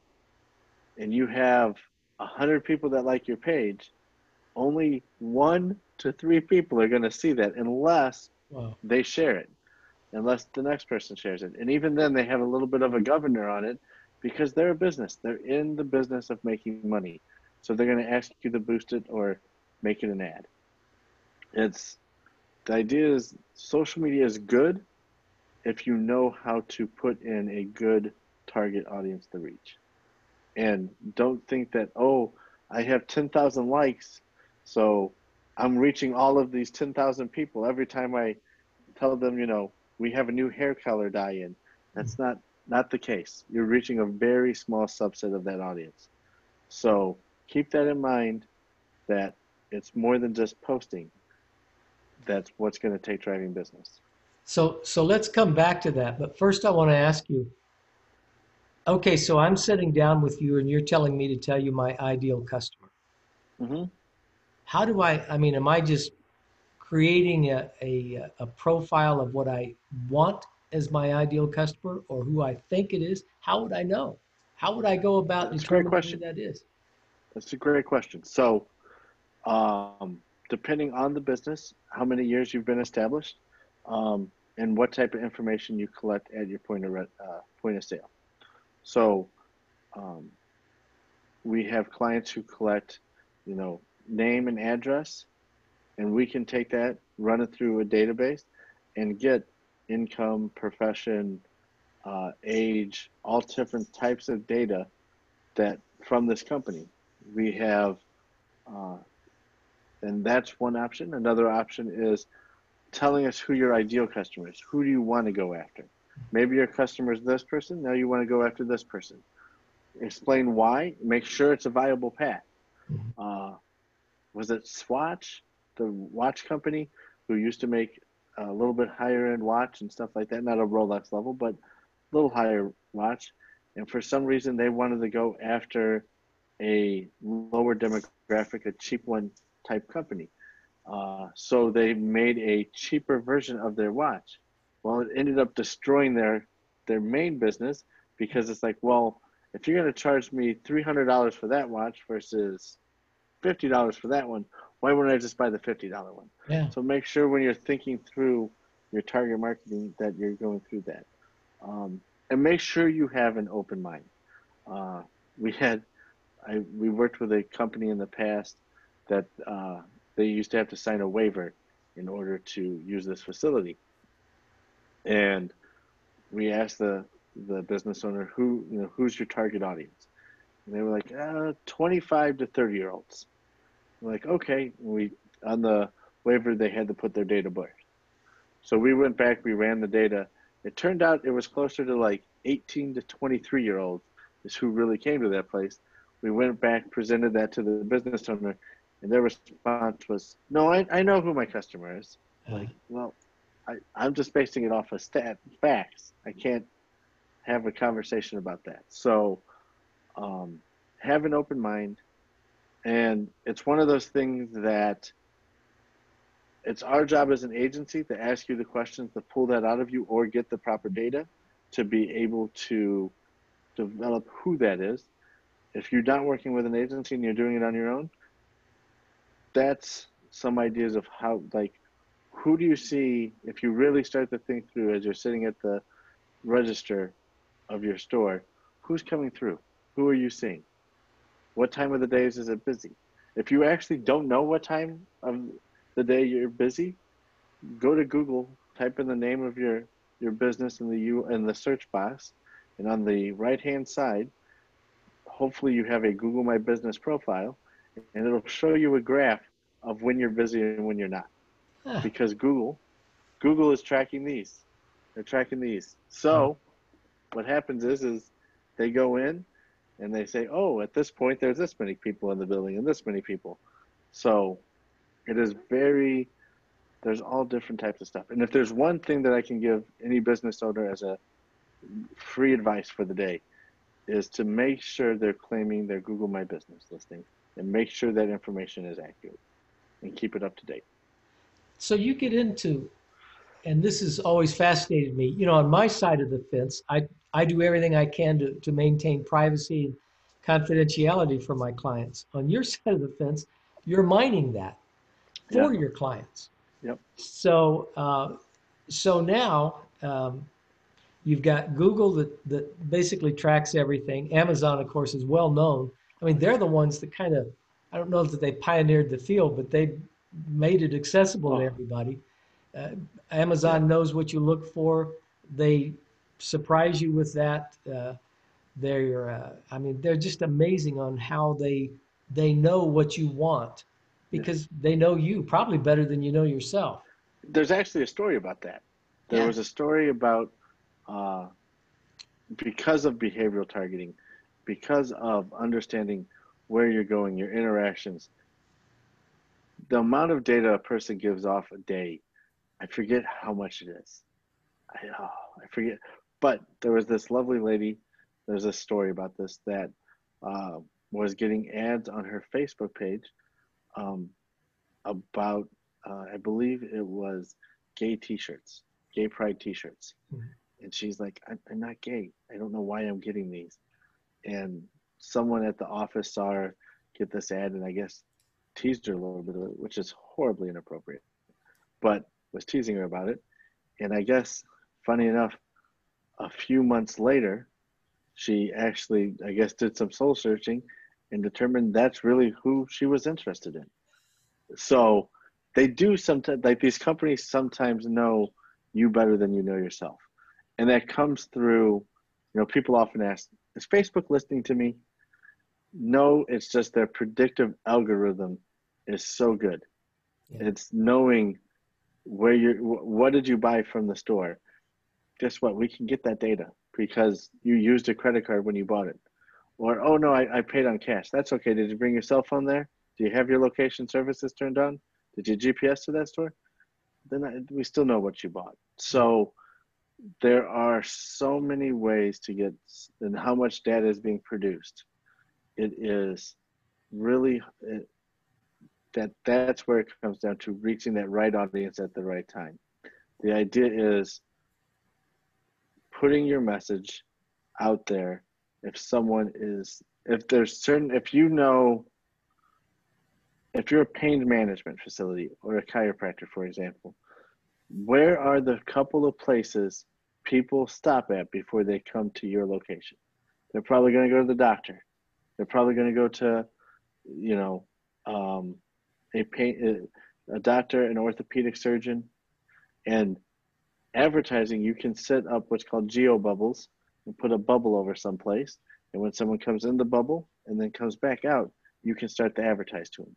and you have a hundred people that like your page, only one to three people are going to see that unless wow. they share it, unless the next person shares it. And even then, they have a little bit of a governor on it because they're a business. They're in the business of making money. So they're going to ask you to boost it or make it an ad. It's the idea is social media is good if you know how to put in a good target audience to reach. And don't think that, oh, I have 10,000 likes, so I'm reaching all of these 10,000 people every time I tell them, you know, we have a new hair color dye in. That's not not the case. You're reaching a very small subset of that audience. So keep that in mind that it's more than just posting. That's what's going to take driving business. So so let's come back to that. But first I want to ask you Okay, so I'm sitting down with you and you're telling me to tell you my ideal customer. Mm-hmm. How do I, I mean, am I just creating a, a, a profile of what I want as my ideal customer or who I think it is? How would I know? How would I go about That's determining who that is? That's a great question. So, um, depending on the business, how many years you've been established, um, and what type of information you collect at your point of uh, point of sale. So um, we have clients who collect, you know, name and address, and we can take that, run it through a database, and get income, profession, uh, age, all different types of data that from this company. We have, uh, and that's one option. Another option is telling us who your ideal customer is. Who do you want to go after? Maybe your customer is this person. Now you want to go after this person. Explain why. Make sure it's a viable path. Mm-hmm. Uh, was it Swatch, the watch company, who used to make a little bit higher end watch and stuff like that, not a Rolex level, but a little higher watch. And for some reason, they wanted to go after a lower demographic, a cheap one type company. Uh, so they made a cheaper version of their watch. Well, it ended up destroying their their main business because it's like, well, if you're going to charge me three hundred dollars for that watch versus fifty dollars for that one, why wouldn't I just buy the fifty dollar one? Yeah. So make sure when you're thinking through your target marketing that you're going through that, um, and make sure you have an open mind. Uh, we had, I we worked with a company in the past that uh, they used to have to sign a waiver in order to use this facility. And we asked the the business owner who you know who's your target audience, and they were like uh, 25 to 30 year olds. We're like okay, we on the waiver they had to put their data birth. So we went back, we ran the data. It turned out it was closer to like 18 to 23 year olds is who really came to that place. We went back, presented that to the business owner, and their response was, "No, I, I know who my customer is." Like, well, I, I'm just basing it off of stat facts. I can't have a conversation about that. So, um, have an open mind, and it's one of those things that it's our job as an agency to ask you the questions to pull that out of you or get the proper data to be able to develop who that is. If you're not working with an agency and you're doing it on your own, that's some ideas of how like who do you see if you really start to think through as you're sitting at the register of your store who's coming through who are you seeing what time of the day is it busy? If you actually don't know what time of the day you're busy go to google type in the name of your your business in the u in the search box and on the right hand side hopefully you have a google my business profile and it'll show you a graph of when you're busy and when you're not. Huh. because google google is tracking these. They're tracking these. So hmm. what happens is is they go in and they say oh at this point there's this many people in the building and this many people so it is very there's all different types of stuff and if there's one thing that i can give any business owner as a free advice for the day is to make sure they're claiming their google my business listing and make sure that information is accurate and keep it up to date So you get into, and this has always fascinated me. You know, on my side of the fence, I I do everything I can to to maintain privacy and confidentiality for my clients. On your [laughs] side of the fence, you're mining that for your clients. Yep. So uh, so now um, you've got Google that that basically tracks everything. Amazon, of course, is well known. I mean, they're the ones that kind of I don't know that they pioneered the field, but they made it accessible to Oh. everybody. Uh, Amazon knows what you look for. They surprise you with that. Uh, they're, uh, I mean, they're just amazing on how they they know what you want because they know you probably better than you know yourself. there's actually a story about that. There Yeah. was a story about uh, because of behavioral targeting, because of understanding where you're going, your interactions, the amount of data a person gives off a day, I forget how much it is. I, oh, I forget. But there was this lovely lady, there's a story about this that uh, was getting ads on her Facebook page um, about, uh, I believe it was gay t-shirts, gay pride t-shirts. Mhm. And she's like, I'm, I'm not gay. I don't know why I'm getting these. And someone at the office saw her get this ad and I guess teased her a little bit, of it, which is horribly inappropriate, but was teasing her about it. And I guess, funny enough, a few months later, she actually, I guess, did some soul searching and determined that's really who she was interested in. So they do sometimes, like these companies sometimes know you better than you know yourself. And that comes through, you know, people often ask, is Facebook listening to me? No, it's just their predictive algorithm is so good. Yeah. It's knowing where you what did you buy from the store. Guess what? We can get that data because you used a credit card when you bought it. Or, oh no, I, I paid on cash. That's okay. Did you bring your cell phone there? Do you have your location services turned on? Did you GPS to that store? Then I, we still know what you bought. So there are so many ways to get and how much data is being produced. It is really it, that that's where it comes down to reaching that right audience at the right time. The idea is putting your message out there if someone is if there's certain if you know if you're a pain management facility or a chiropractor for example where are the couple of places people stop at before they come to your location? They're probably going to go to the doctor. They're probably going to go to you know um, a pain a doctor an orthopedic surgeon. And advertising you can set up what's called geo bubbles and put a bubble over someplace. And when someone comes in the bubble and then comes back out, you can start to advertise to them.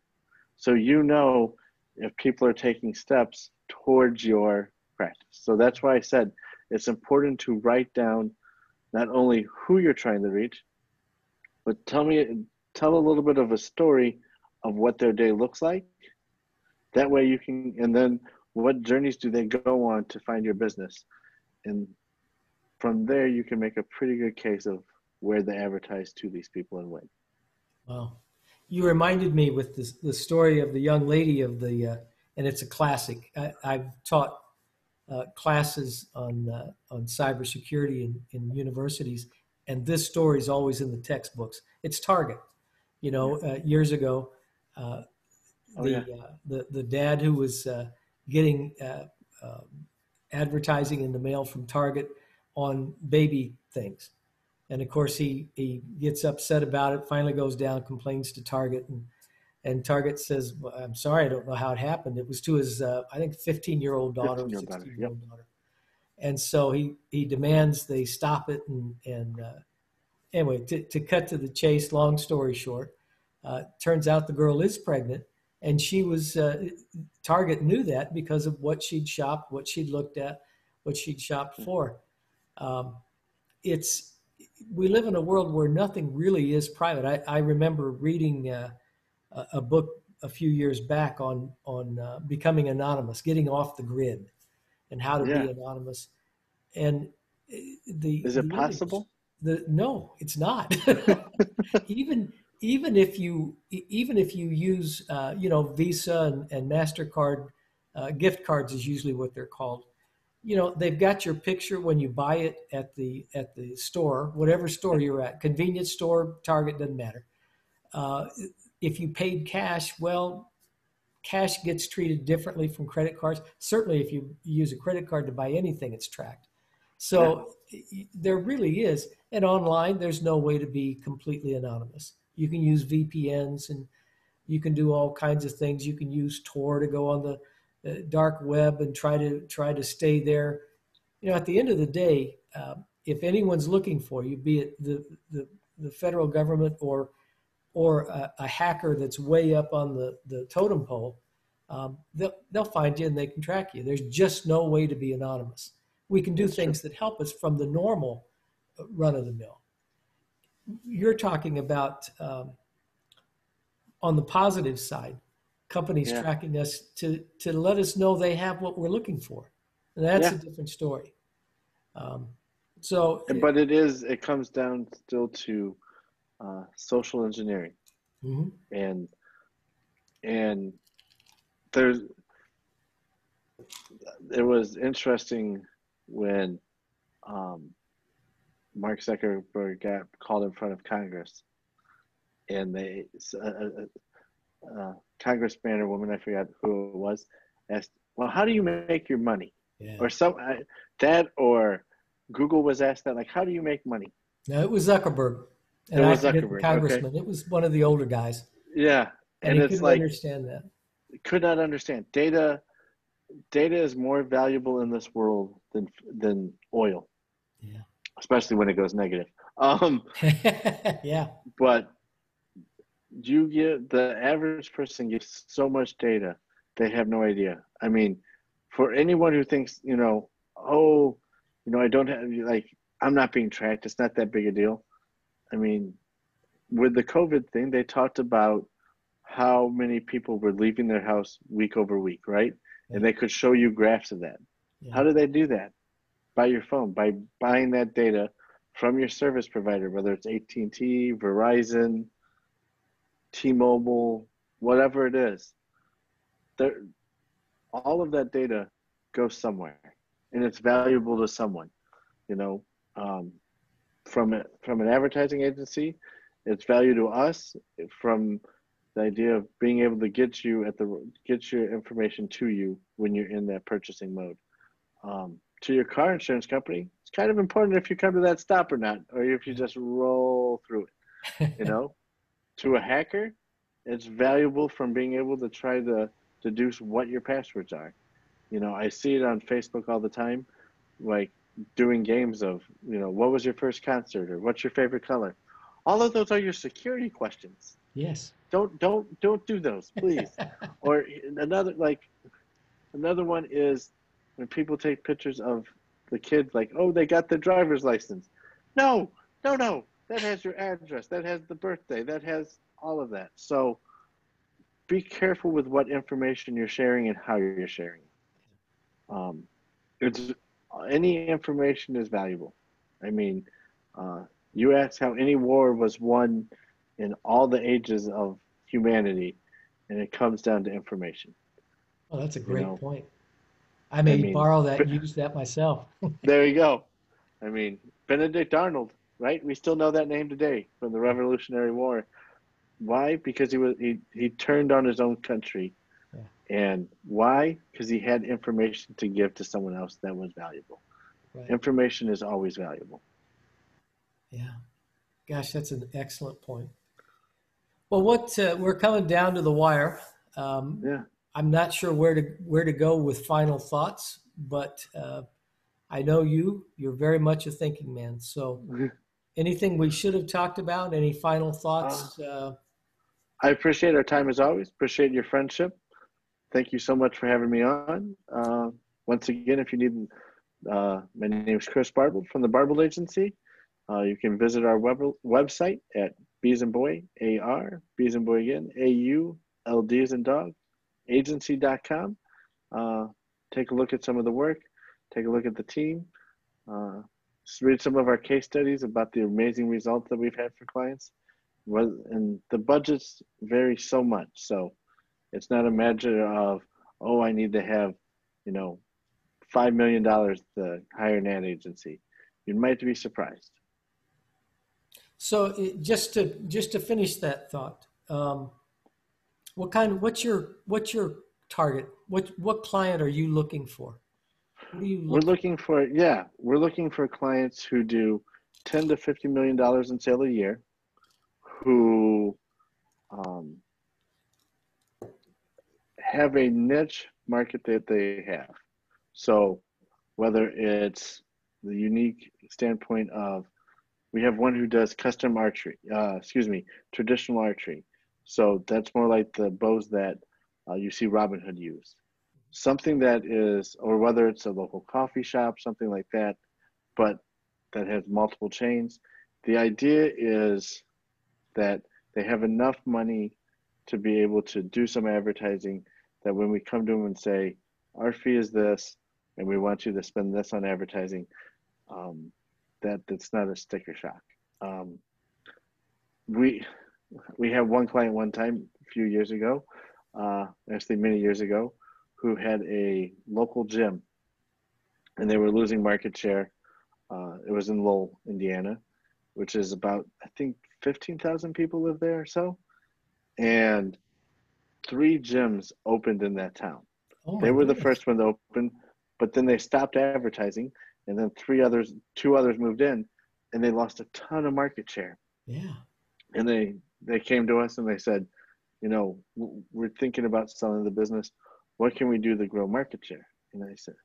So you know if people are taking steps towards your practice. So that's why I said it's important to write down not only who you're trying to reach, but tell me tell a little bit of a story of what their day looks like. That way you can and then what journeys do they go on to find your business? And from there you can make a pretty good case of where they advertise to these people and when. Wow. You reminded me with this, the story of the young lady of the, uh, and it's a classic. I, have taught uh, classes on uh, on cybersecurity in, in universities, and this story is always in the textbooks. It's Target. You know, uh, years ago, uh, oh, the, yeah. Uh, the the dad who was uh, getting um, advertising in the mail from Target on baby things. And of course, he, he gets upset about it, finally goes down, complains to Target. And, and Target says, well, I'm sorry, I don't know how it happened. It was to his, uh, I think, 15 year old daughter, 16 year old daughter. And so he, he demands they stop it. And, and uh, anyway, to, to cut to the chase, long story short, uh, turns out the girl is pregnant. And she was, uh, Target knew that because of what she'd shopped, what she'd looked at, what she'd shopped for. Um, it's we live in a world where nothing really is private. I, I remember reading uh, a, book a few years back on on uh, becoming anonymous, getting off the grid, and how to yeah. be anonymous. And uh, the is it possible? The no, it's not. [laughs] [laughs] even even if you even if you use uh, you know Visa and, and Mastercard uh, gift cards is usually what they're called you know they've got your picture when you buy it at the at the store whatever store you're at convenience store target doesn't matter. Uh, if you paid cash well cash gets treated differently from credit cards. Certainly if you use a credit card to buy anything it's tracked. So yeah. there really is. And online there's no way to be completely anonymous you can use vpns and you can do all kinds of things you can use tor to go on the uh, dark web and try to try to stay there. You know, at the end of the day, uh, if anyone's looking for you, be it the the, the federal government or or a, a, hacker that's way up on the, the totem pole, um, they'll, they'll find you and they can track you. There's just no way to be anonymous. We can do that's things true. that help us from the normal uh, run of the mill. You're talking about um, on the positive side, companies yeah. tracking us to to let us know they have what we're looking for. And that's yeah. a different story. Um, so, but it is it comes down still to uh, social engineering, mm-hmm. and and there's it was interesting when um, Mark Zuckerberg got called in front of Congress, and they uh, uh, uh, congressman or woman, I forgot who it was, asked, "Well, how do you make your money?" Yeah. Or some uh, that or Google was asked that, like, "How do you make money?" No, it was Zuckerberg. And it was Zuckerberg, congressman. Okay. It was one of the older guys. Yeah, and, and it's like understand that. Could not understand data. Data is more valuable in this world than than oil. Yeah. Especially when it goes negative. Um, [laughs] yeah. But you get the average person gets so much data they have no idea i mean for anyone who thinks you know oh you know i don't have like i'm not being tracked it's not that big a deal i mean with the covid thing they talked about how many people were leaving their house week over week, right? And they could show you graphs of that. Yeah. How do they do that? By your phone, by buying that data from your service provider, whether it's AT&T, Verizon, T-Mobile, whatever it is. There, all of that data goes somewhere, and it's valuable to someone. You know, um, from it from an advertising agency, it's value to us from the idea of being able to get you at the get your information to you when you're in that purchasing mode. Um, to your car insurance company, it's kind of important if you come to that stop or not, or if you just roll through it. You know, [laughs] to a hacker, it's valuable from being able to try to deduce what your passwords are. You know, I see it on Facebook all the time, like doing games of, you know, what was your first concert or what's your favorite color? All of those are your security questions. Yes. Don't don't don't do those, please. [laughs] or another like another one is when people take pictures of the kids like, "Oh, they got the driver's license." No. No, no. That has your address. That has the birthday. That has all of that. So be careful with what information you're sharing and how you're sharing. Um, it's any information is valuable. I mean, uh, you ask how any war was won in all the ages of humanity, and it comes down to information. Oh, that's a great you know, point. I may I mean, borrow that and use that myself. [laughs] there you go. I mean, Benedict Arnold, right? We still know that name today from the Revolutionary War. Why? Because he was he, he turned on his own country. Yeah. And why? Because he had information to give to someone else that was valuable. Right. Information is always valuable. Yeah. Gosh, that's an excellent point. Well, what uh, we're coming down to the wire. Um, yeah. I'm not sure where to where to go with final thoughts, but uh, I know you. You're very much a thinking man. So, mm-hmm. anything we should have talked about? Any final thoughts? Uh, uh I appreciate our time as always. Appreciate your friendship. Thank you so much for having me on. Uh, once again, if you need, uh, my name is Chris Barbauld from the Barbauld Agency. Uh, you can visit our web- website at Bees and Boy, A-R, Bees and Boy again, A-U, L-D as in dog, agency.com. Uh, take a look at some of the work. Take a look at the team. Uh, read some of our case studies about the amazing results that we've had for clients and the budgets vary so much. So it's not a matter of, oh, I need to have, you know, $5 million to hire an ad agency. You might be surprised. So just to, just to finish that thought, um, what kind of, what's your, what's your target? What, what client are you looking for? You we're looking for, yeah, we're looking for clients who do 10 to 50 million dollars in sale a year who um, have a niche market that they have. So whether it's the unique standpoint of we have one who does custom archery, uh, excuse me, traditional archery. So that's more like the bows that uh, you see Robinhood use. Something that is, or whether it's a local coffee shop, something like that, but that has multiple chains. The idea is that they have enough money to be able to do some advertising that when we come to them and say our fee is this and we want you to spend this on advertising um, that that's not a sticker shock um, we we had one client one time a few years ago uh, actually many years ago who had a local gym and they were losing market share uh, it was in lowell indiana which is about i think 15,000 people live there or so. And three gyms opened in that town. Oh they were goodness. the first one to open, but then they stopped advertising, and then three others, two others moved in, and they lost a ton of market share. Yeah. And they they came to us and they said, you know, we're thinking about selling the business. What can we do to grow market share? And I said,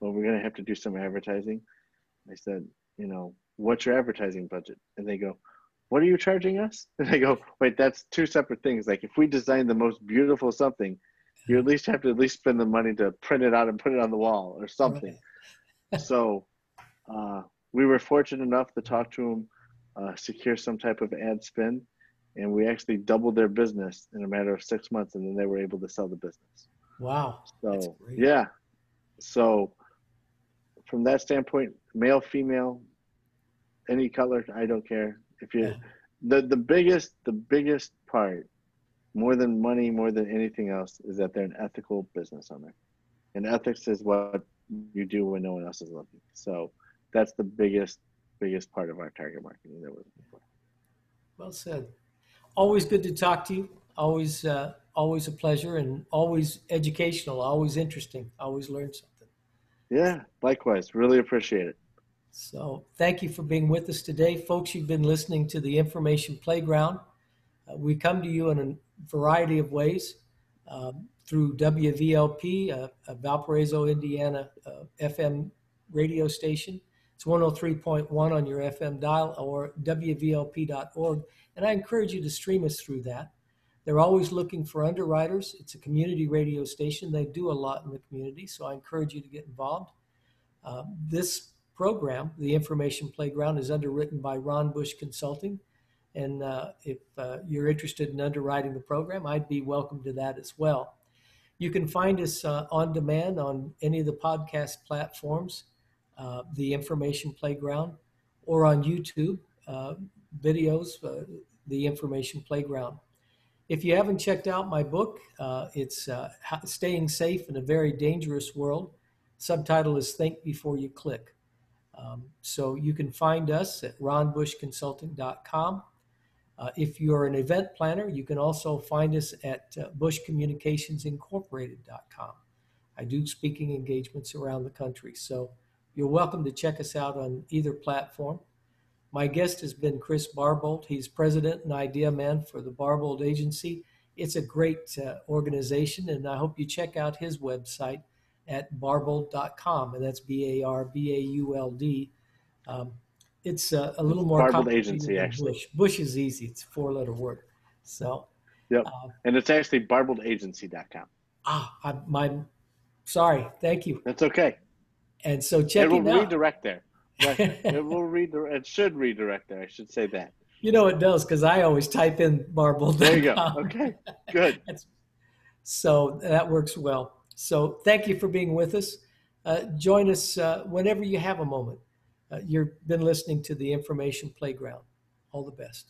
well, we're going to have to do some advertising. I said, you know, what's your advertising budget? And they go, what are you charging us? [laughs] And I go, wait, that's two separate things. Like if we design the most beautiful something, you at least have to at least spend the money to print it out and put it on the wall or something. Right. so uh, we were fortunate enough to talk to them, uh, secure some type of ad spend, and we actually doubled their business in a matter of six months, and then they were able to sell the business. Wow. So yeah, so from that standpoint, male, female, any color, I don't care. If you, yeah. the the biggest the biggest part, more than money, more than anything else, is that they're an ethical business owner, and ethics is what you do when no one else is looking. So that's the biggest biggest part of our target marketing that we're looking for. Well said. Always good to talk to you. Always uh, always a pleasure and always educational. Always interesting. Always learn something. Yeah, likewise. Really appreciate it. So, thank you for being with us today. Folks, you've been listening to the Information Playground. Uh, we come to you in a variety of ways um, through WVLP, uh, a Valparaiso, Indiana uh, FM radio station. It's 103.1 on your FM dial or WVLP.org. And I encourage you to stream us through that. They're always looking for underwriters. It's a community radio station. They do a lot in the community, so I encourage you to get involved. Uh, this program, the Information Playground, is underwritten by Ron Bush Consulting. And uh, if uh, you're interested in underwriting the program, I'd be welcome to that as well. You can find us uh, on demand on any of the podcast platforms, uh, the Information Playground, or on YouTube uh, videos, the Information Playground. If you haven't checked out my book, uh, it's uh, Staying Safe in a Very Dangerous World. Subtitle is Think Before You Click. Um, so you can find us at ronbushconsulting.com. Uh, if you're an event planner, you can also find us at uh, bushcommunicationsincorporated.com. I do speaking engagements around the country, so you're welcome to check us out on either platform. My guest has been Chris Barbauld. He's president and idea man for the Barbauld Agency. It's a great uh, organization, and I hope you check out his website at barbauld.com, and that's B A R B A U L D. Um, it's uh, a little more Barbauld Agency, actually. Bush. Bush is easy. It's a four-letter word. So. Yep. Uh, and it's actually barbauldagency.com. Ah, I, my, sorry. Thank you. That's okay. And so check it, it will redirect there. [laughs] it will redirect. It should redirect there. I should say that. You know it does because I always type in marble. There you go. Okay, good. [laughs] so that works well. So thank you for being with us. Uh, join us uh, whenever you have a moment. Uh, you've been listening to the Information Playground. All the best.